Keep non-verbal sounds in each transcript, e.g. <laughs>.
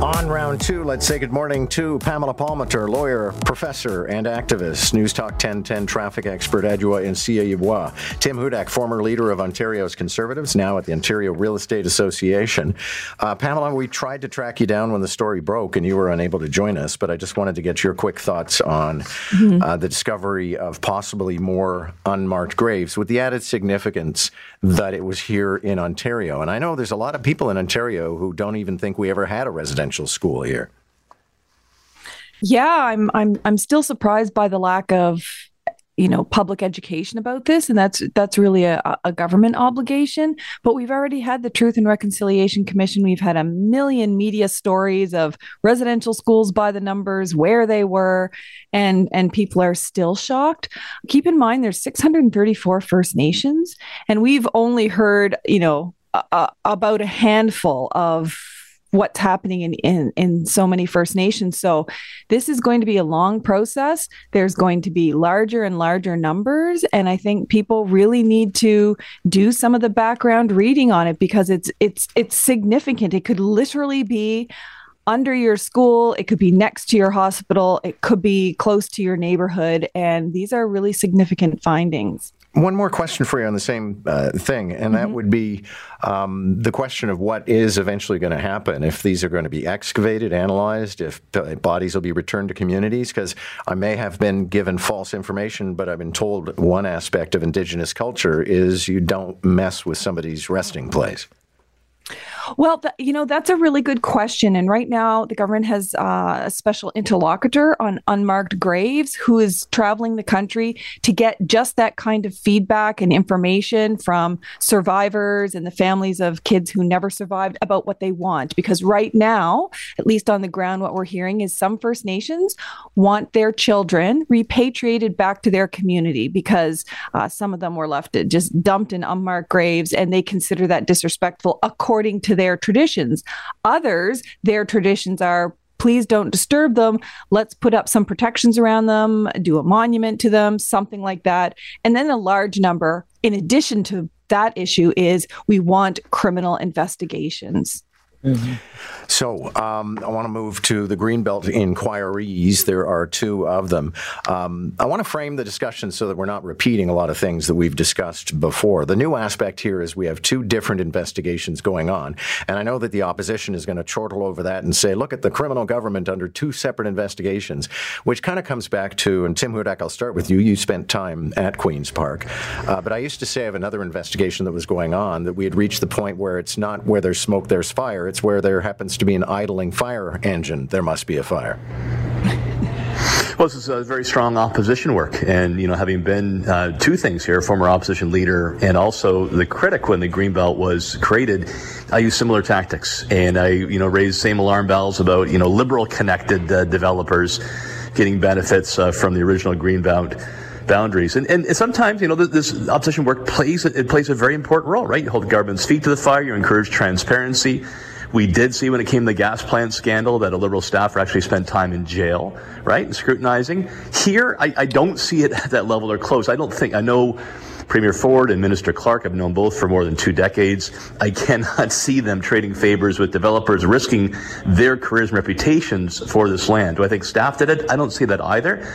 On round two, let's say good morning to Pamela Palmater, lawyer, professor, and activist, News Talk 1010 traffic expert, Adwoa Nsiah-Yeboah. Tim Hudak, former leader of Ontario's Conservatives, now at the Ontario Real Estate Association. Uh, Pamela, we tried to track you down when the story broke and you were unable to join us, but I just wanted to get your quick thoughts on mm-hmm. uh, the discovery of possibly more unmarked graves with the added significance that it was here in Ontario. And I know there's a lot of people in Ontario who don't even think we ever had a residential school here. Yeah, I'm I'm I'm still surprised by the lack of you know public education about this and that's that's really a, a government obligation. But we've already had the truth and reconciliation commission. We've had a million media stories of residential schools by the numbers where they were and and people are still shocked. Keep in mind there's 634 first nations and we've only heard you know about a handful of what's happening in, in in so many First Nations. So this is going to be a long process. There's going to be larger and larger numbers, and I think people really need to do some of the background reading on it because it's it's it's significant. It could literally be under your school, it could be next to your hospital, it could be close to your neighborhood, and these are really significant findings. One more question for you on the same uh, thing, and mm-hmm. that would be um, the question of what is eventually going to happen if these are going to be excavated, analyzed, if bodies will be returned to communities. Because I may have been given false information, but I've been told one aspect of Indigenous culture is you don't mess with somebody's resting place. Well, th- you know, that's a really good question. And right now, the government has uh, a special interlocutor on unmarked graves who is traveling the country to get just that kind of feedback and information from survivors and the families of kids who never survived about what they want. Because right now, at least on the ground, what we're hearing is some First Nations want their children repatriated back to their community because uh, some of them were left just dumped in unmarked graves and they consider that disrespectful according to their traditions. Others, their traditions are please don't disturb them. Let's put up some protections around them, do a monument to them, something like that. And then a large number, in addition to that issue, is we want criminal investigations. Mm-hmm. So um, I want to move to the Greenbelt inquiries. There are two of them. Um, I want to frame the discussion so that we're not repeating a lot of things that we've discussed before. The new aspect here is we have two different investigations going on. And I know that the opposition is going to chortle over that and say, look at the criminal government under two separate investigations, which kind of comes back to, and Tim Hudak, I'll start with you. You spent time at Queen's Park. Uh, but I used to say of another investigation that was going on that we had reached the point where it's not where there's smoke, there's fire it's where there happens to be an idling fire engine, there must be a fire. Well, this is a very strong opposition work, and you know, having been uh, two things here, former opposition leader and also the critic when the Greenbelt was created, I use similar tactics, and I you know raise same alarm bells about you know liberal connected uh, developers getting benefits uh, from the original Greenbelt boundaries. And, and sometimes, you know, this opposition work plays it plays a very important role, right? You hold the government's feet to the fire, you encourage transparency. We did see when it came to the gas plant scandal that a liberal staffer actually spent time in jail, right, and scrutinizing. Here, I, I don't see it <laughs> at that level or close. I don't think, I know Premier Ford and Minister Clark have known both for more than two decades. I cannot <laughs> see them trading favors with developers, risking their careers and reputations for this land. Do I think staff did it? I don't see that either.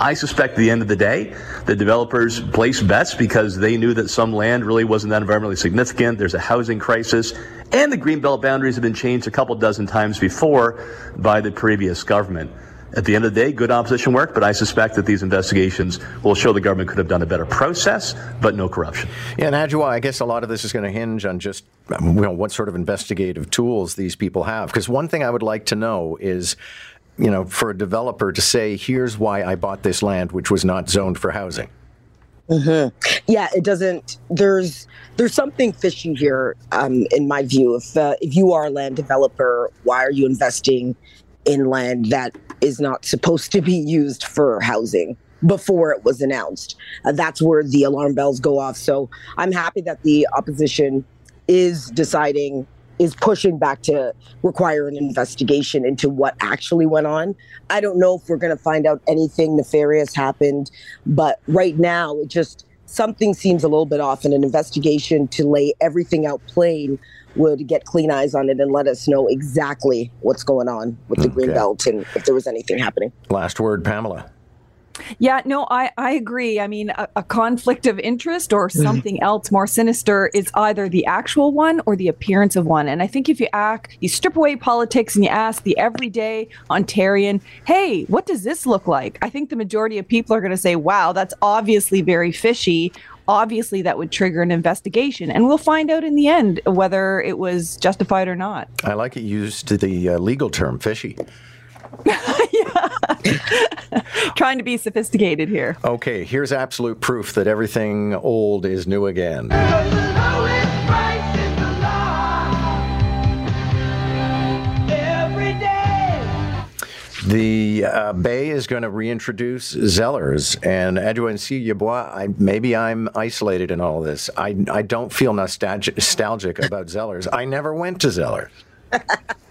I suspect at the end of the day, the developers placed bets because they knew that some land really wasn't that environmentally significant. There's a housing crisis, and the greenbelt boundaries have been changed a couple dozen times before by the previous government. At the end of the day, good opposition work, but I suspect that these investigations will show the government could have done a better process, but no corruption. Yeah, and Adwoa, I guess a lot of this is going to hinge on just um, you know what sort of investigative tools these people have. Because one thing I would like to know is you know, for a developer to say, here's why I bought this land, which was not zoned for housing. Mm-hmm. Yeah, it doesn't. There's there's something fishy here, um, in my view. If uh, if you are a land developer, why are you investing in land that is not supposed to be used for housing? Before it was announced, uh, that's where the alarm bells go off. So I'm happy that the opposition is deciding is pushing back to require an investigation into what actually went on. I don't know if we're going to find out anything nefarious happened, but right now it just something seems a little bit off, and an investigation to lay everything out plain would get clean eyes on it and let us know exactly what's going on with the green belt and if there was anything happening. Last word, Pamela. Yeah, no, I, I agree. I mean, a, a conflict of interest or something else more sinister is either the actual one or the appearance of one. And I think if you act, you strip away politics and you ask the everyday Ontarian, hey, what does this look like? I think the majority of people are going to say, wow, that's obviously very fishy. Obviously, that would trigger an investigation. And we'll find out in the end whether it was justified or not. I like it used the uh, legal term, fishy. <laughs> <laughs> Trying to be sophisticated here. Okay, here's absolute proof that everything old is new again. The uh, Bay is going to reintroduce Zellers, and Adwoa Nsiah-Yeboah, I, maybe I'm isolated in all this. I, I don't feel nostalgic, nostalgic about Zellers. I never went to Zellers. <laughs>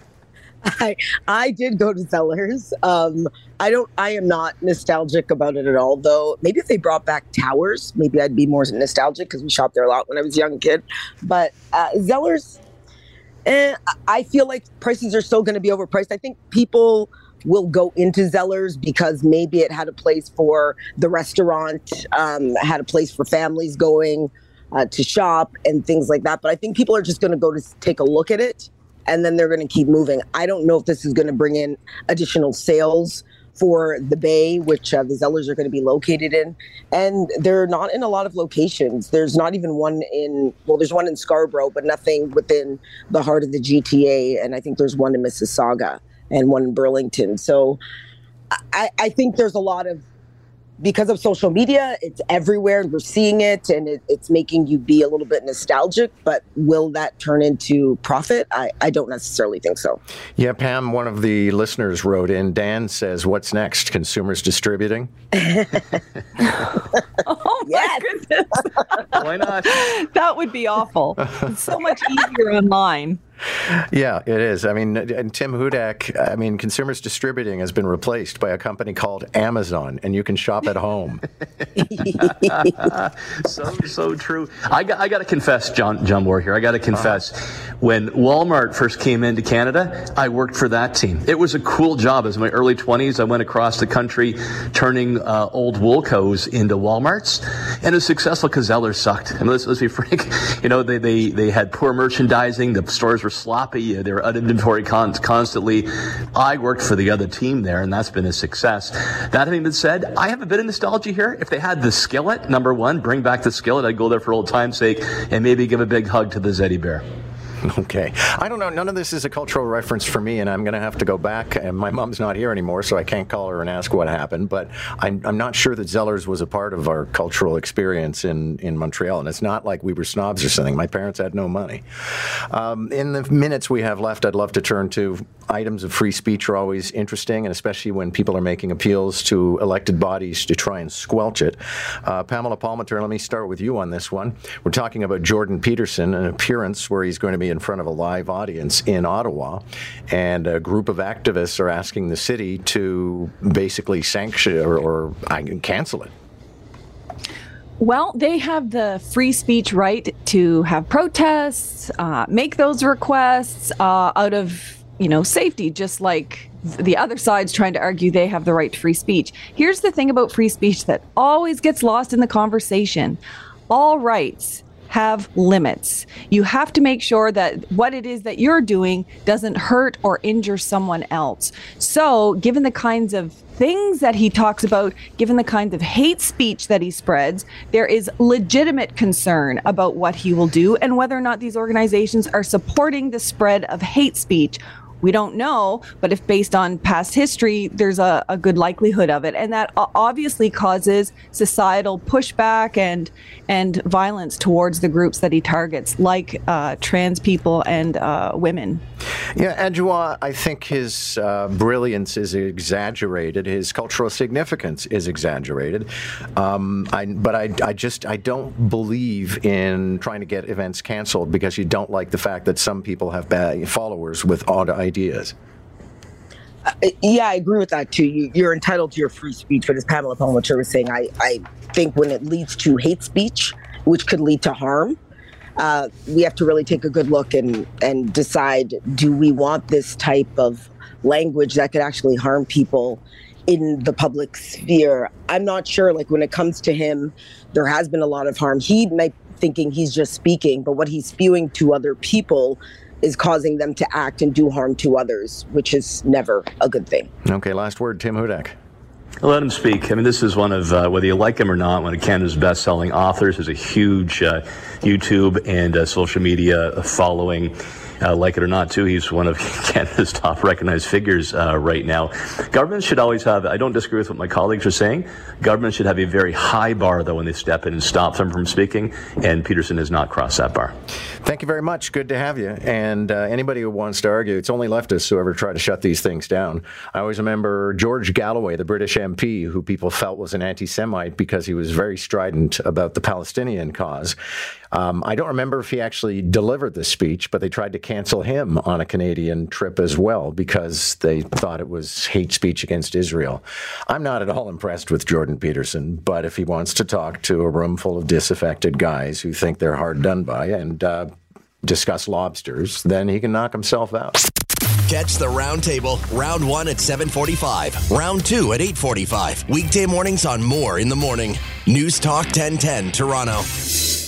<laughs> I I did go to Zellers. Um, I don't. I am not nostalgic about it at all. Though maybe if they brought back Towers, maybe I'd be more nostalgic because we shopped there a lot when I was a young kid. But uh, Zellers, eh, I feel like prices are still going to be overpriced. I think people will go into Zellers because maybe it had a place for the restaurant, um, had a place for families going uh, to shop and things like that. But I think people are just going to go to take a look at it and then they're going to keep moving. I don't know if this is going to bring in additional sales for the Bay, which uh, the Zellers are going to be located in. And they're not in a lot of locations. There's not even one in, well, there's one in Scarborough, but nothing within the heart of the GTA. And I think there's one in Mississauga and one in Burlington. So I, I think there's a lot of because of social media, it's everywhere and we're seeing it and it, it's making you be a little bit nostalgic. But will that turn into profit? I, I don't necessarily think so. Yeah, Pam, one of the listeners wrote in. Dan says, What's next? Consumers distributing? <laughs> <laughs> Oh my Yes. goodness. Why not? <laughs> That would be awful. It's so much easier online. Yeah, it is. I mean, and Tim Hudak, I mean, Consumers Distributing has been replaced by a company called Amazon, and you can shop at home. <laughs> so so true. I got I got to confess, John John Moore here. I got to confess, when Walmart first came into Canada, I worked for that team. It was a cool job. As in my early twenties, I went across the country turning uh, old Woolco's into WalMarts, and it was successful because Zeller sucked. I mean, let's, let's be frank. <laughs> You know, they, they they had poor merchandising. The stores were sloppy. Uh, they were out inventory con- constantly. I worked for the other team there, and that's been a success. That having been said, I have a bit of nostalgia here. If they had the skillet, number one, bring back the skillet. I'd go there for old time's sake, and maybe give a big hug to the Zeddy Bear. <laughs> Okay. I don't know. None of this is a cultural reference for me, and I'm going to have to go back. And my mom's not here anymore, so I can't call her and ask what happened. But I'm, I'm not sure that Zellers was a part of our cultural experience in, in Montreal. And it's not like we were snobs or something. My parents had no money. Um, in the minutes we have left, I'd love to turn to items of free speech are always interesting, and especially when people are making appeals to elected bodies to try and squelch it. Uh, Pamela Palmater, let me start with you on this one. We're talking about Jordan Peterson, an appearance where he's going to be in front of a live audience in Ottawa, and a group of activists are asking the city to basically sanction or, or cancel it. Well, they have the free speech right to have protests, uh, make those requests uh, out of, you know, safety, just like the other side's trying to argue they have the right to free speech. Here's the thing about free speech that always gets lost in the conversation all rights have limits. You have to make sure that what it is that you're doing doesn't hurt or injure someone else. So, given the kinds of things that he talks about, given the kinds of hate speech that he spreads, there is legitimate concern about what he will do and whether or not these organizations are supporting the spread of hate speech. We don't know, but if based on past history, there's a, a good likelihood of it. And that obviously causes societal pushback and and violence towards the groups that he targets, like uh, trans people and uh, women. Yeah, Adwoa, I think his uh, brilliance is exaggerated. His cultural significance is exaggerated. Um, I, but I, I just I don't believe in trying to get events canceled because you don't like the fact that some people have bad followers with odd ideas. yeah, I agree with that too. You, you're entitled to your free speech, but as Pamela Palmater was saying, I, I think when it leads to hate speech, which could lead to harm, uh, we have to really take a good look and and decide: do we want this type of language that could actually harm people in the public sphere? I'm not sure. Like when it comes to him, there has been a lot of harm. He might thinking he's just speaking, but what he's spewing to other people is causing them to act and do harm to others, which is never a good thing. Okay, last word, Tim Hudak. Let him speak. I mean, this is one of, uh, whether you like him or not, one of Canada's best selling authors. Has a huge uh, YouTube and uh, social media following uh, like it or not, too, he's one of <laughs> Canada's top recognized figures uh, right now. Governments should always have, I don't disagree with what my colleagues are saying, governments should have a very high bar, though, when they step in and stop them from speaking, and Peterson has not crossed that bar. Thank you very much. Good to have you. And uh, anybody who wants to argue, it's only leftists who ever try to shut these things down. I always remember George Galloway, the British MP, who people felt was an anti Semite because he was very strident about the Palestinian cause. Um, I don't remember if he actually delivered the speech, but they tried to cancel him on a Canadian trip as well because they thought it was hate speech against Israel. I'm not at all impressed with Jordan Peterson, but if he wants to talk to a room full of disaffected guys who think they're hard done by and uh, discuss lobsters, then he can knock himself out. Catch the roundtable round one at 745, round two at 845. Weekday mornings on Moore in the Morning. News Talk 1010 Toronto.